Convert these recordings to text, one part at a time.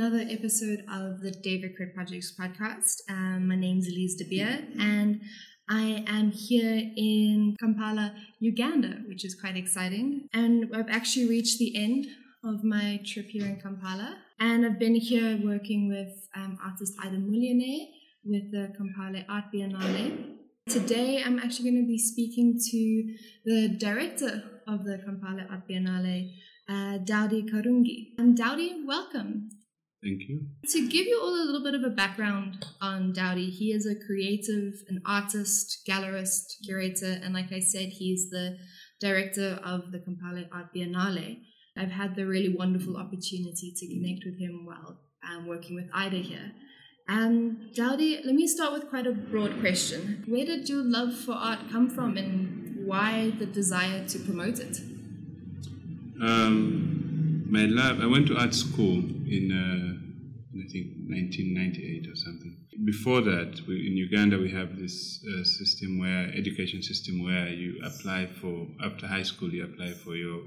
another episode of the David Krut Projects podcast. Um, my is Elise De Beer, and I am here in Kampala, Uganda, which is quite exciting. And I've actually reached the end of my trip here in Kampala, and I've been here working with um, artist Aida Muluneh with the Kampala Art Biennale. Today, I'm actually going to be speaking to the director of the Kampala Art Biennale, uh, Daudi Karungi. And Daudi, welcome. Thank you. To give you all a little bit of a background on Daudi, he is a creative, an artist, gallerist, curator, and like I said, he's the director of the Kampala Art Biennale. I've had the really wonderful opportunity to connect with him while um, working with Aida here. Um, Daudi, let me start with quite a broad question. Where did your love for art come from and why the desire to promote it? Um, my love, I went to art school in, uh, I think, 1998 or something. Before that, we, in Uganda, we have this uh, system where, education system where you apply for, after high school, you apply for your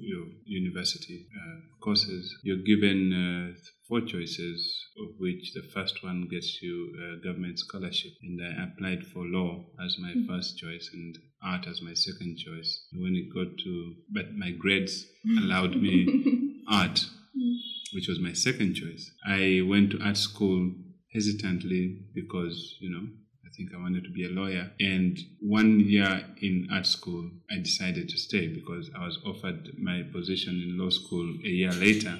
your university uh, courses, you're given uh, four choices, of which the first one gets you a government scholarship. And I applied for law as my mm-hmm. first choice and art as my second choice. When it got to, but my grades allowed me art, which was my second choice. I went to art school hesitantly because, you know, I think I wanted to be a lawyer. And one year in art school, I decided to stay because I was offered my position in law school a year later,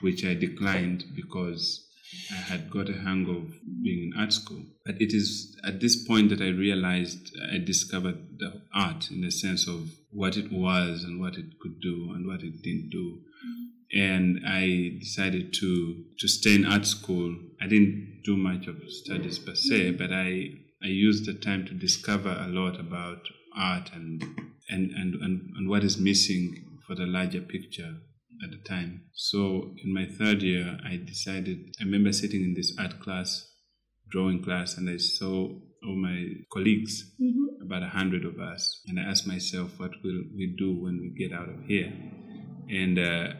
which I declined because I had got a hang of being in art school. But it is at this point that I realized I discovered the art in the sense of what it was and what it could do and what it didn't do. Mm-hmm. And I decided to to stay in art school. I didn't do much of studies per se, but I I used the time to discover a lot about art and and, and, and, and what is missing for the larger picture at the time. So in my third year, I decided, I remember sitting in this art class, drawing class, and I saw all my colleagues, mm-hmm. about a hundred of us, and I asked myself, what will we do when we get out of here? And uh,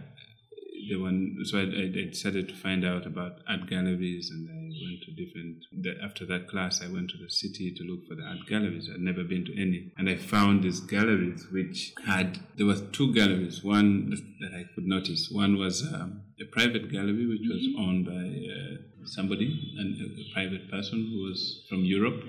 the one so I, I, decided to find out about art galleries and i went to different the, after that class i went to the city to look for the art galleries. I'd never been to any. And i found these galleries which had there were two galleries. One that i could notice. One was um, a private gallery which was mm-hmm. owned by uh, somebody and a, a private person who was from europe.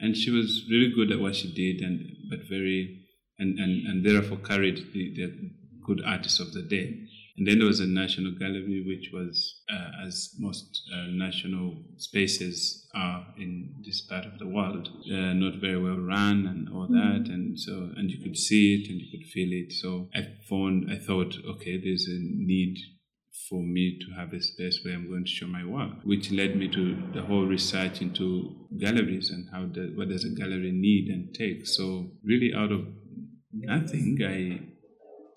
And she was really good at what she did and but very and, and, and therefore carried the, the good artists of the day and then there was a national gallery, which was, uh, as most uh, national spaces are in this part of the world, uh, not very well run and all mm-hmm. that. And so, and you could see it and you could feel it. So I found, I thought, okay, there's a need for me to have a space where I'm going to show my work, which led me to the whole research into galleries and how the, what does a gallery need and take. So really, out of nothing, I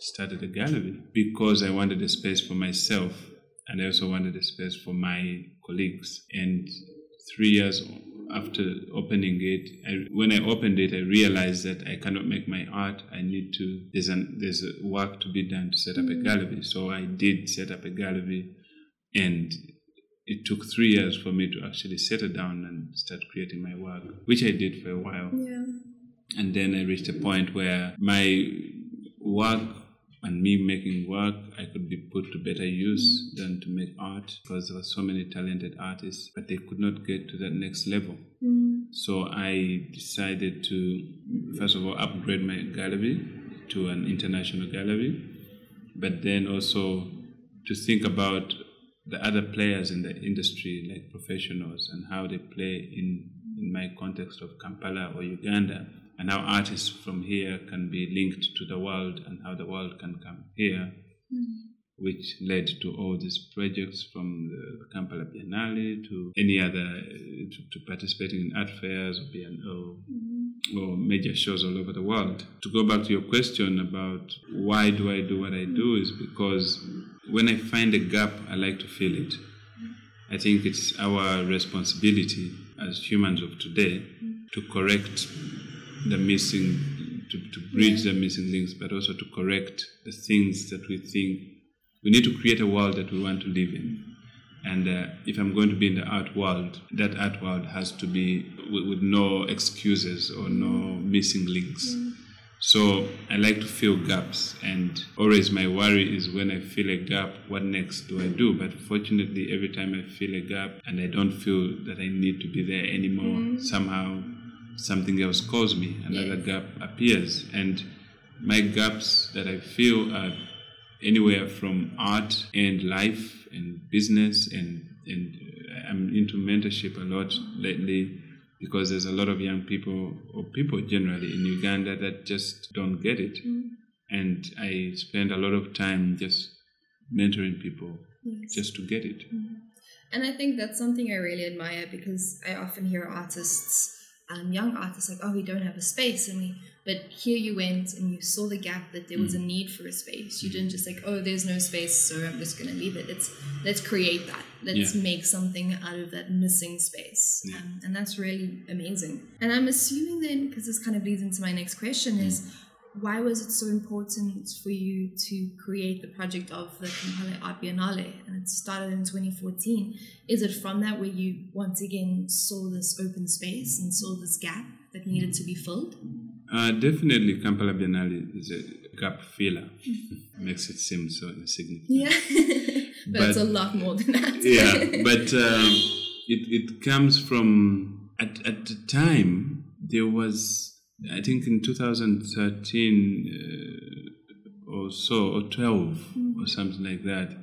started a gallery because I wanted a space for myself and I also wanted a space for my colleagues. And three years after opening it, I, when I opened it, I realized that I cannot make my art. I need to, there's, an, there's a work to be done to set up a mm. gallery. So I did set up a gallery and it took three years for me to actually settle down and start creating my work, which I did for a while. Yeah. And then I reached a point where my work and me making work I could be put to better use than to make art because there were so many talented artists, but they could not get to that next level. Mm. So I decided to, first of all, upgrade my gallery to an international gallery, but then also to think about the other players in the industry, like professionals, and how they play in, in my context of Kampala or Uganda and how artists from here can be linked to the world and how the world can come here, mm. which led to all these projects from the Kampala Biennale to any other, to, to, participating in art fairs or, or, mm. or major shows all over the world. To go back to your question about why do I do what I do is because when I find a gap, I like to fill it. I think it's our responsibility as humans of today to correct the missing, to, to bridge yeah. the missing links, but also to correct the things that we think we need to create a world that we want to live in. And uh, if I'm going to be in the art world, that art world has to be with, with no excuses or no missing links. Mm. So I like to fill gaps, and always my worry is when I fill a gap, what next do I do? But fortunately, every time I fill a gap and I don't feel that I need to be there anymore, somehow something else calls me, another Yes. gap appears, and my gaps that I feel are anywhere from art and life and business and and uh, I'm into mentorship a lot lately because there's a lot of young people or people generally in Uganda that just don't get it. And I spend a lot of time just mentoring people Yes. just to get it. And I think that's something I really admire because I often hear artists, um, young artists, like, "Oh, we don't have a space," and we. But here you went and you saw the gap that there was Mm. a need for a space. You didn't just like, "Oh, there's no space, so I'm just going to leave it." Let's let's create that. Let's Yeah. make something out of that missing space, Yeah. um, and that's really amazing. And I'm assuming then, because this kind of leads into my next question, is why was it so important for you to create the project of the Kampala Art Biennale? And it started in 2014. Is it from that where you once again saw this open space and saw this gap that needed to be filled? uh, definitely Kampala Biennale is a gap filler makes it seem so insignificant Yeah. but, it's a lot more than that. yeah, but um, it it comes from at at the time there was I think in 2013 uh, or so or 12 or something like that.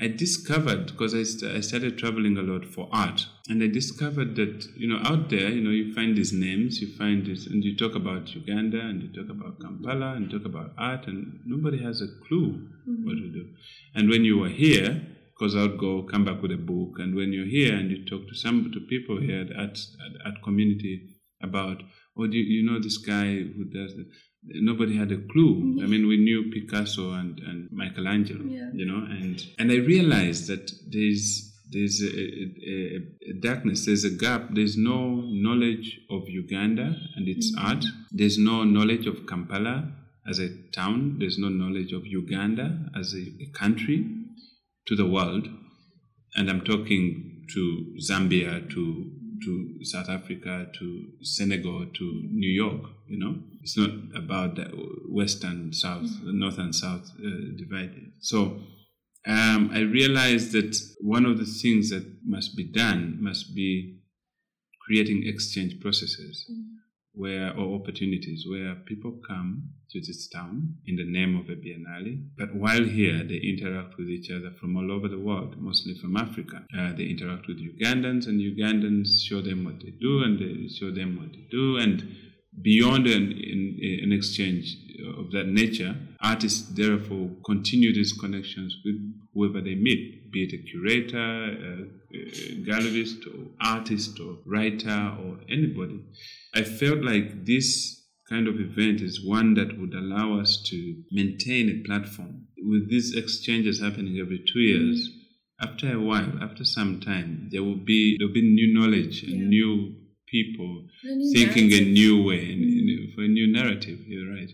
I discovered because I, st- I started traveling a lot for art, and I discovered that you know out there, you know, you find these names, you find this, and you talk about Uganda, and you talk about Kampala, and you talk about art, and nobody has a clue what to do. And when you were here, because I'd go come back with a book, and when you're here and you talk to some to people here at at, at community about, oh, do you, you know this guy who does it? Nobody had a clue. I mean, we knew Picasso and, and Michelangelo, Yeah. you know, and and I realized that there's there's a, a, a- darkness, there's a gap. There's no knowledge of Uganda and its mm-hmm. art. There's no knowledge of Kampala as a town. There's no knowledge of Uganda as a, a country to the world. And I'm talking to Zambia, to to South Africa, to Senegal, to New York. You know, it's not about the West and South, North and South uh, divided. So um, I realized that one of the things that must be done must be creating exchange processes where or opportunities where people come to this town in the name of a biennale but while here they interact with each other from all over the world mostly from africa. Uh, they interact with ugandans and ugandans show them what they do and they show them what they do and beyond an, an exchange of that nature artists therefore continue these connections with whoever they meet be it a curator gallerist or artist or writer or anybody I felt like this kind of event is one that would allow us to maintain a platform. With these exchanges happening every two years, after a while, after some time, there will be there will be new knowledge and Yeah. new people new thinking a new way and, and for a new narrative. You're right.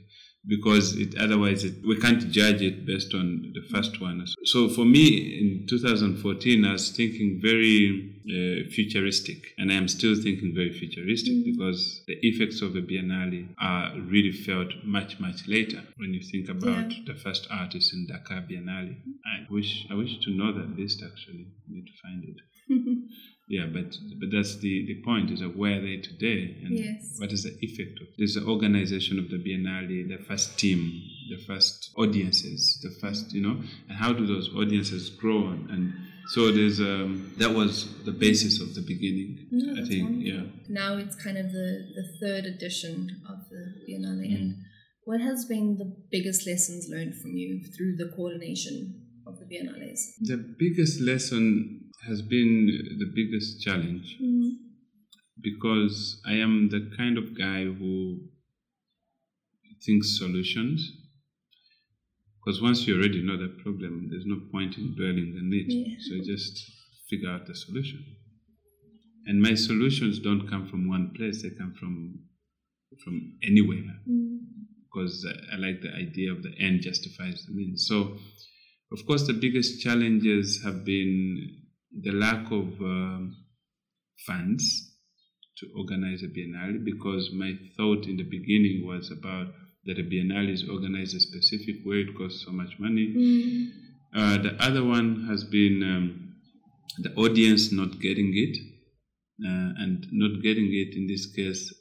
Because it otherwise it, we can't judge it based on the first one. So for me, in 2014, I was thinking very uh, futuristic, and I am still thinking very futuristic because the effects of the Biennale are really felt much much later. When you think about Yeah. the first artist in Dakar Biennale, I wish I wish to know that list actually. I need to find it. Yeah, but but that's the, the point is that where are they today and Yes. what is the effect of there's the organization of the Biennale, the first team, the first audiences, the first you know, and how do those audiences grow and, and so there's um that was the basis of the beginning. No, I think, wonderful. yeah. Now it's kind of the, the third edition of the Biennale. Mm. And what has been the biggest lessons learned from you through the coordination of the Biennales? The biggest lesson has been the biggest challenge mm. because I am the kind of guy who thinks solutions. Because once you already know the problem, there's no point in dwelling on it. Yeah. So just figure out the solution. And my solutions don't come from one place; they come from from anywhere. Mm. Because I like the idea of the end justifies the means. So, of course, the biggest challenges have been the lack of um, funds to organize a biennale because my thought in the beginning was about that a biennale is organized a specific way, it costs so much money. Mm. Uh, the other one has been um, the audience not getting it, uh, and not getting it in this case,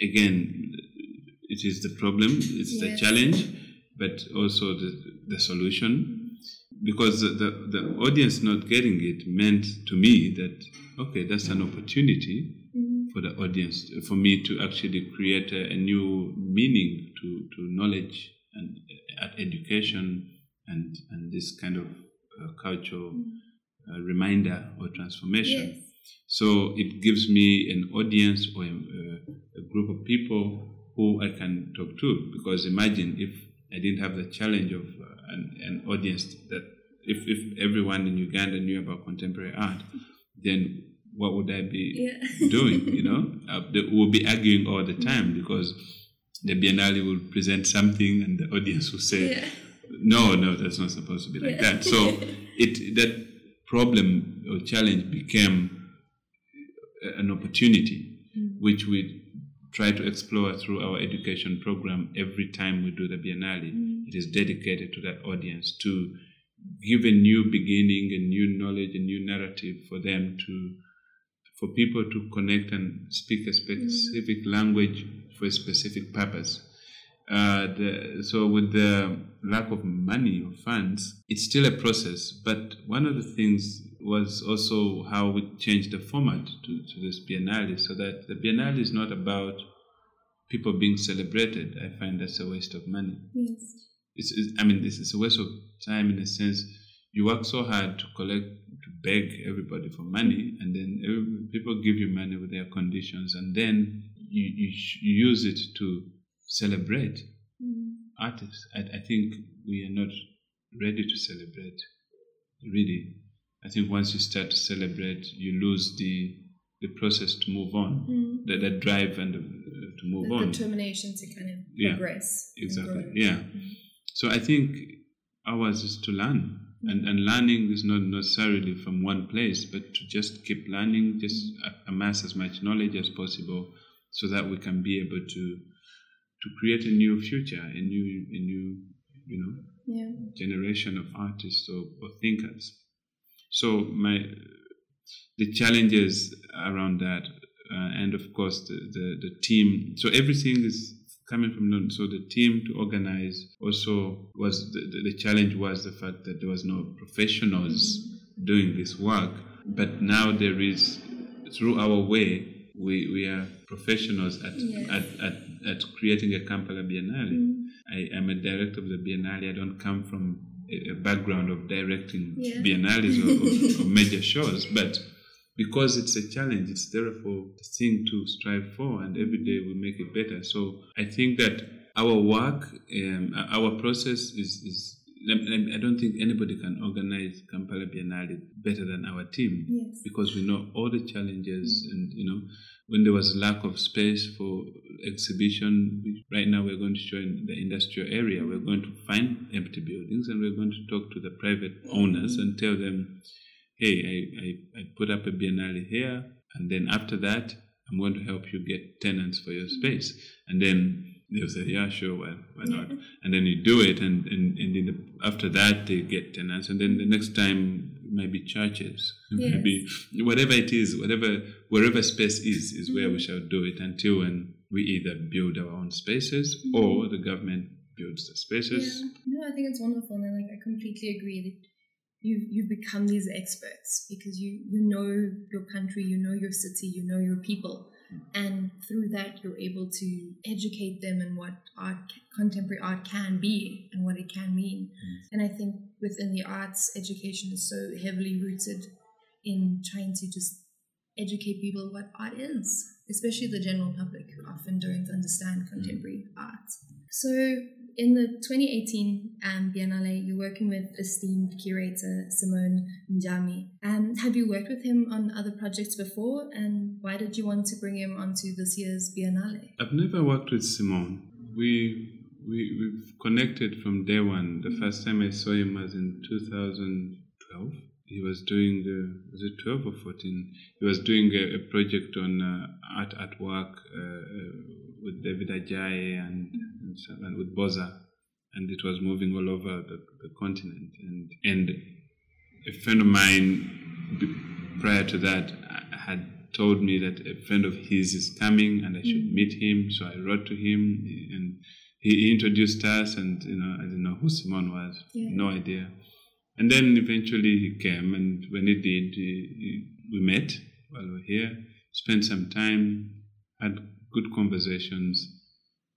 again, it is the problem, it's Yes. the challenge, but also the, the solution. Because the, the, the audience not getting it meant to me that, okay, that's an opportunity Mm. for the audience, for me to actually create a, a new meaning to, to knowledge and uh, education and, and this kind of uh, cultural uh, reminder or transformation. Yes. So it gives me an audience or a, a group of people who I can talk to. Because imagine if I didn't have the challenge of uh, an, an audience that if, if everyone in Uganda knew about contemporary art, then what would I be Yeah. doing? You know, uh, they will be arguing all the time because the Biennale will present something and the audience will say, Yeah. no, no, that's not supposed to be like Yeah. that. So it that problem or challenge became an opportunity Mm. which we try to explore through our education program every time we do the Biennale. Mm. It is dedicated to that audience to give a new beginning, a new knowledge, a new narrative for them to for people to connect and speak a specific language for a specific purpose. Uh, the, so with the lack of money or funds, it's still a process. But one of the things was also how we changed the format to, to this Biennale, so that the Biennale is not about people being celebrated. I find that's a waste of money. Yes. It's, it's, I mean, this is a waste of time in a sense. You work so hard to collect, to beg everybody for money, and then every, people give you money with their conditions, and then you, you, sh- you use it to celebrate Mm. artists. I, I think we are not ready to celebrate. Really, I think once you start to celebrate, you lose the the process to move on, Mm. the, the drive and the, uh, to move The on. determination to kind of Yeah, progress. Exactly. Yeah. Mm. So I think ours is to learn. And, and learning is not necessarily from one place, but to just keep learning, just amass as much knowledge as possible so that we can be able to to create a new future, a new a new you know Yeah. generation of artists or, or thinkers. So my the challenges around that, uh, and of course the, the the team. So everything is coming from London. So the team to organize also was the, the, the challenge was the fact that there was no professionals doing this work. But now there is through our way we, we are professionals at, Yes. at, at, at creating a Kampala Biennale. Mm. I am a director of the Biennale. I don't come from a, a background of directing Yeah. biennales or, or, or major shows, but because it's a challenge, it's therefore a thing to strive for, and every day we make it better. So I think that our work, um, our process is, is I don't think anybody can organize Kampala Biennale better than our team Yes. because we know all the challenges and you know when there was a lack of space for exhibition right now we're going to show in the industrial area we're going to find empty buildings and we're going to talk to the private owners and tell them hey i, I, I put up a biennale here and then after that i'm going to help you get tenants for your mm-hmm. space and then they'll say yeah sure why, why not Yeah. and then you do it and, and, and in the, after that they get tenants and then the next time maybe churches Yes. might be whatever it is whatever wherever space is is where we mm-hmm. shall do it until when we either build our own spaces mm-hmm. or the government builds the spaces Yeah. No, I think it's wonderful, and like I completely agree you you've become these experts because you you know your country, you know your city, you know your people, hmm. and through that you're able to educate them in what art, contemporary art can be and what it can mean. Hmm. And I think within the arts, education is so heavily rooted in trying to just educate people what art is, especially the general public who often don't understand hmm. contemporary art. So, in the 2018 um, Biennale, you're working with esteemed curator Simon Njami. Um, have you worked with him on other projects before, and why did you want to bring him onto this year's Biennale? i've never worked with simon we we, we've connected from day one. The first time I saw him was in 2012. he was doing uh, was it 12 or 14 he was doing a, a project on uh, art at work uh, uh with david Adjaye and, and, and, with boza and it was moving all over the, the continent and and a friend of mine prior to that had told me that a friend of his is coming and I should mm. meet him. So I wrote to him and he introduced us and you know I didn't know who Simon was, yeah. no idea. And then eventually he came and when he did, he, he, we met while we were here, spent some time, had good conversations,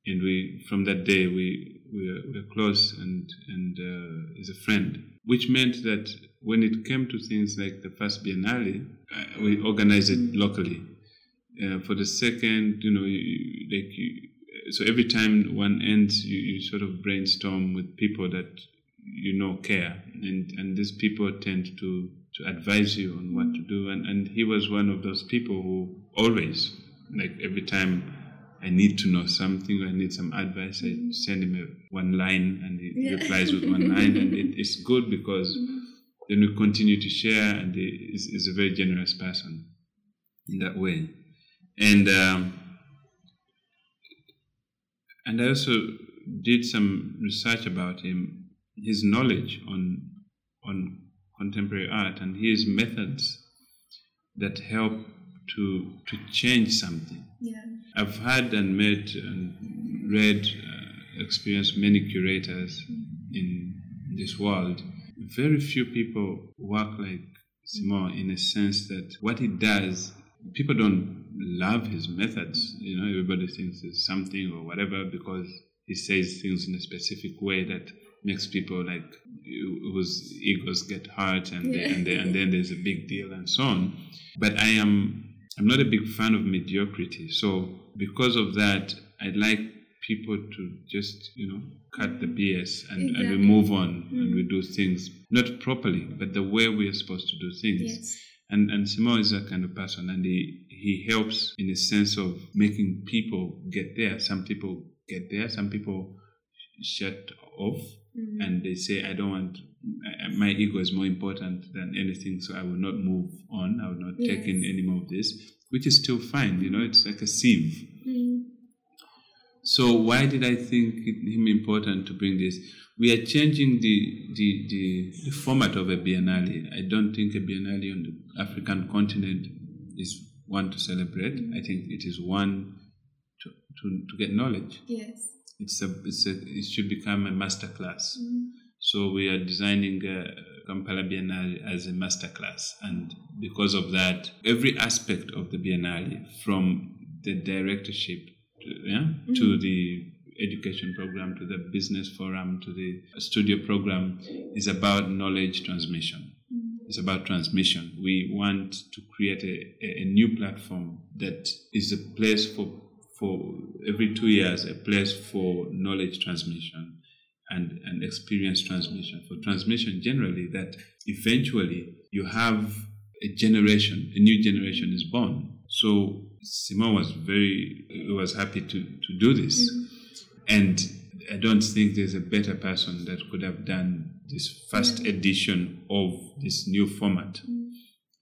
and we from that day we we were, we were close and and uh, a friend, which meant that when it came to things like the first Biennale, uh, we organized it locally. Uh, for the second, you know, you, like you, so every time one ends, you, you sort of brainstorm with people that you know care, and and these people tend to to advise you on what to do, and and he was one of those people who always, like every time I need to know something, I need some advice, I send him a, one line and he yeah. replies with one line. And it, it's good because mm-hmm. then we continue to share and he is, is a very generous person in that way. And, um, and I also did some research about him, his knowledge on, on contemporary art and his methods that help to to change something. Yeah. I've had and met and read, uh, experienced many curators in this world. Very few people work like Simon in a sense that what he does, people don't love his methods. You know, everybody thinks it's something or whatever because he says things in a specific way that makes people like whose egos get hurt and, yeah. they, and, they, and then there's a big deal and so on. But I am I'm not a big fan of mediocrity. So because of that, I'd like people to just, you know, cut the BS and, exactly. and we move on mm-hmm. and we do things not properly, but the way we are supposed to do things. Yes. And and Simon is that kind of person and he he helps in a sense of making people get there. Some people get there, some people shut off mm-hmm. and they say, I don't want my ego is more important than anything, so I will not move on. I will not yes. take in any more of this, which is still fine. You know, it's like a sieve. Mm. So why did I think him important to bring this? We are changing the, the, the, the format of a biennale. I don't think a biennale on the African continent is one to celebrate. Mm. I think it is one to, to, to get knowledge. Yes. It's a, it's a, it should become a master class. Mm. So we are designing uh, Kampala Biennale as a masterclass, and because of that, every aspect of the Biennale, from the directorship, to, yeah, mm-hmm. to the education program, to the business forum, to the studio program, is about knowledge transmission. Mm-hmm. It's about transmission. We want to create a, a new platform that is a place for for every two years, a place for knowledge transmission and, and experience transmission. For transmission, generally, that eventually you have a generation, a new generation is born. So Simon was very was happy to, to do this. Mm-hmm. And I don't think there's a better person that could have done this first yeah. edition of this new format mm-hmm.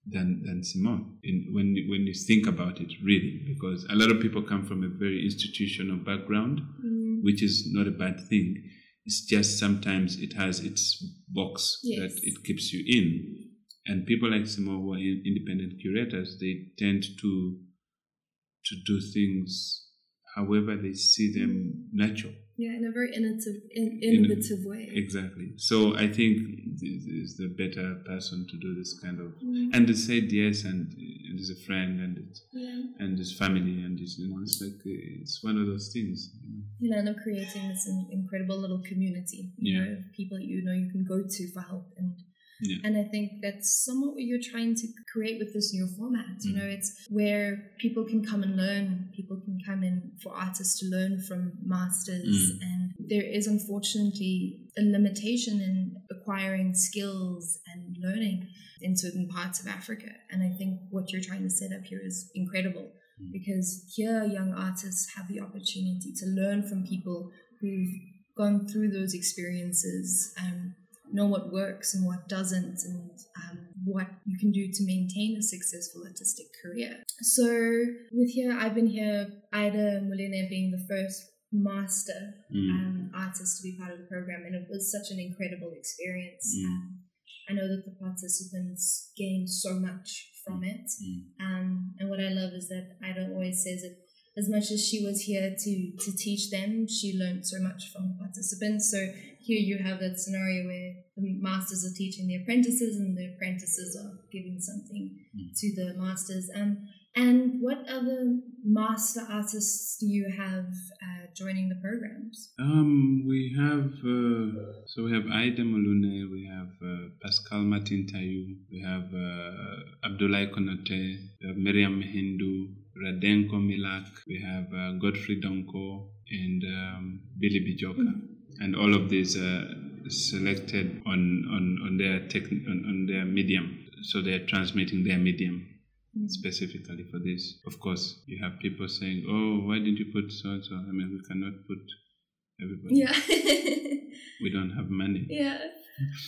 Than, than Simon. In, when, when you think about it, really, because a lot of people come from a very institutional background, mm-hmm. which is not a bad thing. It's just sometimes it has its box yes. that it keeps you in. And people like Simon who are independent curators, they tend to to do things however they see them natural. Yeah, in a very innovative, in, innovative in a, way. Exactly. So I think this is the better person to do this kind of, mm. and they said yes, and and is a friend, and it, yeah. and his family, and it's, you know, it's like it's one of those things. You know, you end up creating this incredible little community. You yeah. know, people you know you can go to for help and yeah. And I think that's somewhat what you're trying to create with this new format. Mm. You know, it's where people can come and learn, people can come in for artists to learn from masters. Mm. And there is unfortunately a limitation in acquiring skills and learning in certain parts of Africa. And I think what you're trying to set up here is incredible mm. because here young artists have the opportunity to learn from people who've gone through those experiences. Um, know what works and what doesn't and um, what you can do to maintain a successful artistic career. So with here, I've been here, Aida Muluneh being the first master Mm. um, artist to be part of the program, and it was such an incredible experience. Mm. Um, I know that the participants gained so much from it. Mm. Um, and what I love is that Aida always says that as much as she was here to to teach them, she learned so much from the participants. So here you have that scenario where the masters are teaching the apprentices, and the apprentices are giving something Mm. to the masters. Um, and what other master artists do you have uh, joining the programs? Um, we have uh, so we have Aida Muluneh, we have uh, Pascale Marthine Tayou, we have uh, Abdoulaye Konaté, we have Myriam Mihindou, Radenko Milak, we have uh, Godfried Donkor, and um, Bili Bidjocka, and all of these are selected on on on their techn- on, on their medium, so they are transmitting their medium Mm. specifically for this. Of course, you have people saying, "Oh, why didn't you put so and so?" I mean, we cannot put everybody. Yeah. We don't have money. yeah.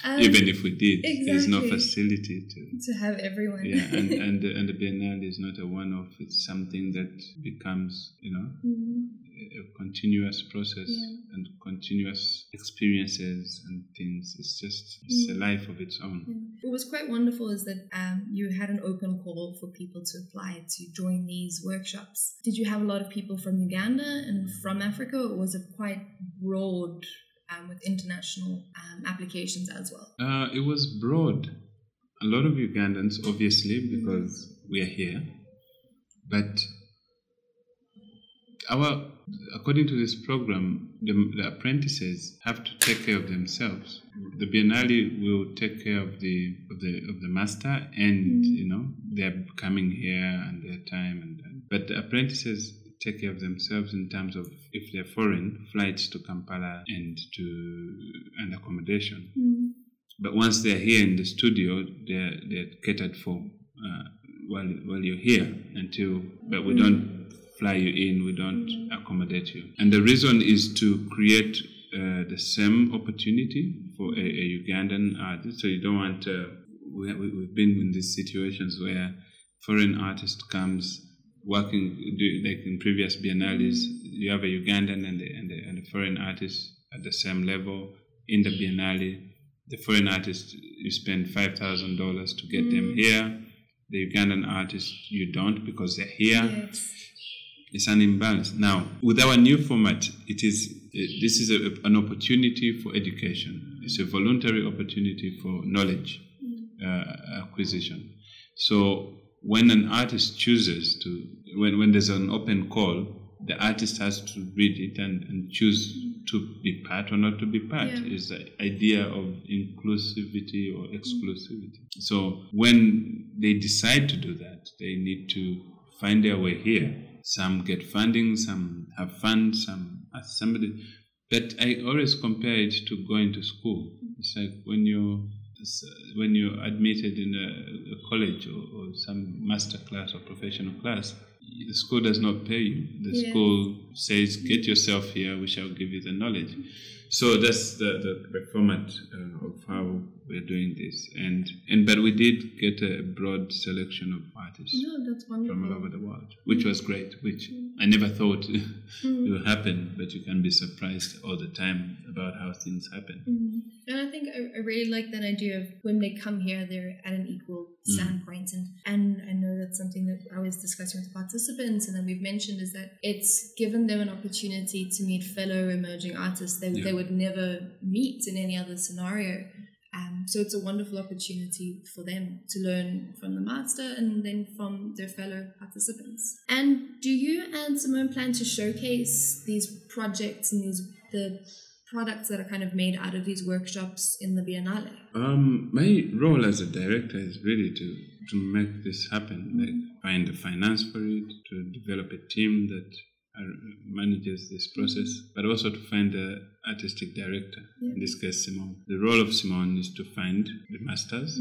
Um, Even if we did, there's no facility to. to have everyone. Yeah, and and the, and the Biennale is not a one-off. It's something that becomes, you know, Mhm. a continuous process Yeah. and continuous experiences and things. It's just it's a Mm. life of its own. Yeah. What was quite wonderful is that um, you had an open call for people to apply to join these workshops. Did you have a lot of people from Uganda and from Africa, or was it quite broad um, with international um, applications as well? Uh, it was broad. A lot of Ugandans, obviously, because we are here. But our, according to this program, the, the apprentices have to take care of themselves. The Biennale will take care of the of the of the master, and Mm. you know they're coming here and their time, and, and but the apprentices take care of themselves in terms of if they're foreign flights to Kampala and to and accommodation. But once they're here in the studio, they're they're catered for uh, while while you're here until. But we don't fly you in. We don't accommodate you. And the reason is to create uh, the same opportunity for a, a Ugandan artist. So you don't want. Uh, we, we- we've been in these situations where foreign artist comes working do- like in previous biennales. You have a Ugandan and the, and the, and the foreign artist at the same level in the biennale the foreign artist you spend five thousand dollars to get them here. The Ugandan artist you don't because they're here. Yes. It's an imbalance. Now, with our new format, it is uh, this is a, an opportunity for education. It's a voluntary opportunity for knowledge uh, acquisition. So when an artist chooses to, when, when there's an open call, the artist has to read it and, and choose to be part or not to be part. Yeah. Is the idea of inclusivity or exclusivity. So when they decide to do that, they need to find their way here. Some get funding, some have funds, some ask somebody. But I always compare it to going to school. It's like when you're when you're admitted in a, a college or, or some master class or professional class, the school does not pay you. The Yes. school says, "Get yourself here. We shall give you the knowledge." So that's the, the, the format uh, of how we're doing this, and and but we did get a broad selection of artists No, from all over the world, which was great. Which I never thought Mm. will happen, but you can be surprised all the time about how things happen. Mm. And I think I, I really like that idea of when they come here, they're at an equal Mm. standpoint. And, and that's something that I was discussing with participants and that we've mentioned is that it's given them an opportunity to meet fellow emerging artists they, Yeah. they would never meet in any other scenario. Um, so it's a wonderful opportunity for them to learn from the master and then from their fellow participants. And do you and Simon plan to showcase these projects and these the products that are kind of made out of these workshops in the Biennale? Um, my role as a director is really to to make this happen, like find the finance for it, to develop a team that uh, manages this process, but also to find the artistic director. In this case, Simon. The role of Simon is to find the masters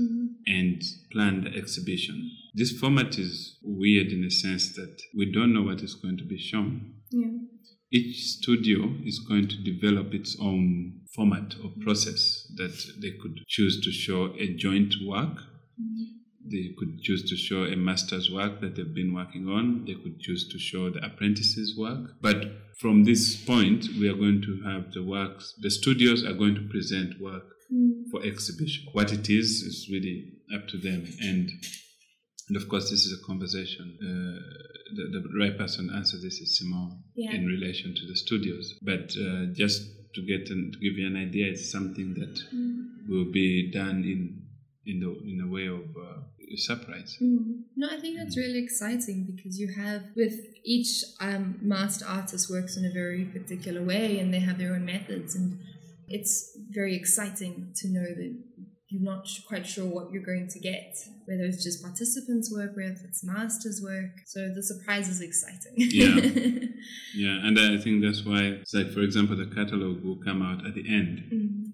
and plan the exhibition. This format is weird in the sense that we don't know what is going to be shown Yeah. each studio is going to develop its own format or process that they could choose to show a joint work They could choose to show a master's work that they've been working on. They could choose to show the apprentices' work. But from this point, we are going to have the works, the studios are going to present work for exhibition. What it is is really up to them. And and of course, this is a conversation. Uh, the, the right person to answer this is Simon Yeah. in relation to the studios. But uh, just to get and to give you an idea, it's something that will be done in in the in a way of uh, surprise. Mm. No, I think that's really exciting because you have with each um, master artist works in a very particular way and they have their own methods and it's very exciting to know that you're not quite sure what you're going to get, whether it's just participants' work, whether it's masters' work. So the surprise is exciting. Yeah. Yeah, and I think that's why it's like, for example, the catalog will come out at the end. Mm, No,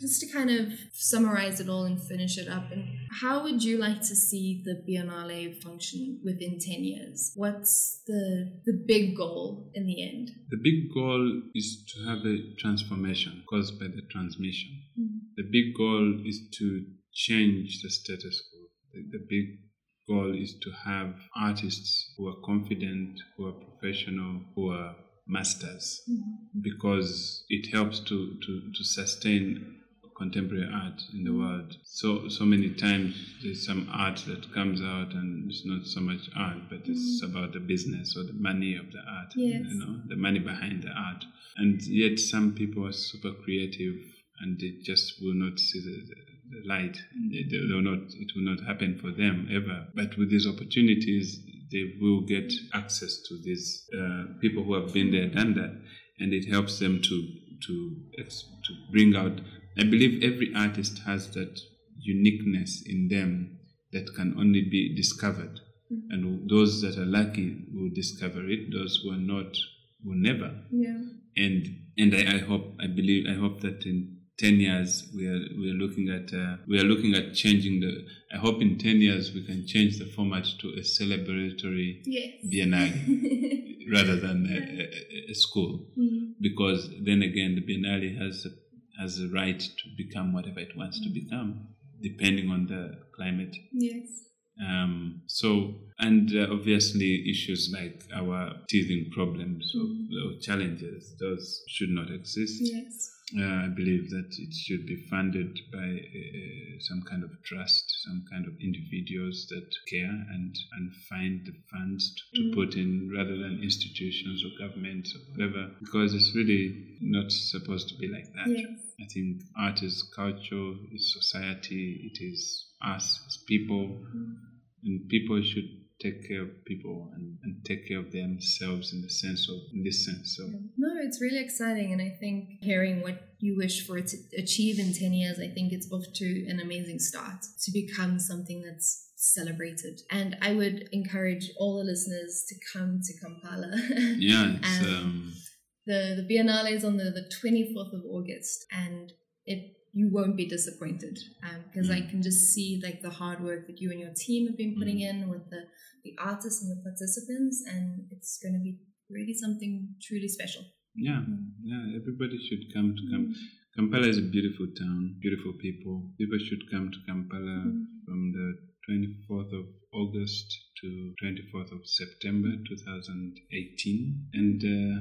just to kind of summarize it all and finish it up. And how would you like to see the Biennale function within ten years? What's the the big goal in the end? The big goal is to have a transformation caused by the transmission. Mm-hmm. The big goal is to change the status quo. The, the big goal is to have artists who are confident, who are professional, who are masters, mm-hmm. because it helps to, to, to sustain contemporary art in the world. So so many times there's some art that comes out and it's not so much art, but it's about the business or the money of the art. Yes. You know, the money behind the art. And yet some people are super creative and they just will not see the, the, the light. They, they will not it will not happen for them ever. But with these opportunities they will get access to these uh, people who have been there, done that, and it helps them to to to bring out. I believe every artist has that uniqueness in them that can only be discovered, and those that are lucky will discover it. Those who are not will never. Yeah. And and I, I hope I believe I hope that in 10 years we are we are looking at uh, we are looking at changing the I hope in 10 years we can change the format to a celebratory Yes. biennale rather than a, a, a school because then again the biennale has a, has a right to become whatever it wants to become depending on the climate yes. um, so, and uh, obviously, issues like our teething problems or, or challenges, those should not exist. Yes. Uh, I believe that it should be funded by uh, some kind of trust, some kind of individuals that care and, and find the funds to, to put in rather than institutions or governments or whatever, because it's really not supposed to be like that. Yes. I think art is culture, is society, it is us as people, and people should take care of people and, and take care of themselves in the sense of in this sense. So No, it's really exciting, and I think hearing what you wish for to achieve in 10 years, I think it's off to an amazing start to become something that's celebrated. And I would encourage all the listeners to come to Kampala. yeah, it's um, the, the Biennale is on the, the 24th of August, and it you won't be disappointed um, because I mm. can just see like the hard work that you and your team have been putting mm. in with the, the artists and the participants, and it's going to be really something truly special. yeah, mm. yeah. Everybody should come to come. Kampala is a beautiful town, beautiful people. People should come to Kampala mm-hmm. from the 24th of August to 24th of September 2018 and uh,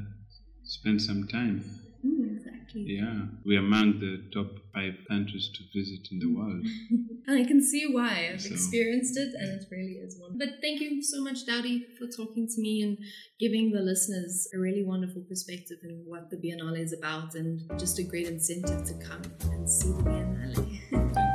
spend some time. Mm, exactly. Yeah, we're among the top five countries to visit in the world. And I can see why. I've So- experienced it and it really is one. But thank you so much, Daudi, for talking to me and giving the listeners a really wonderful perspective in what the Biennale is about and just a great incentive to come and see the Biennale.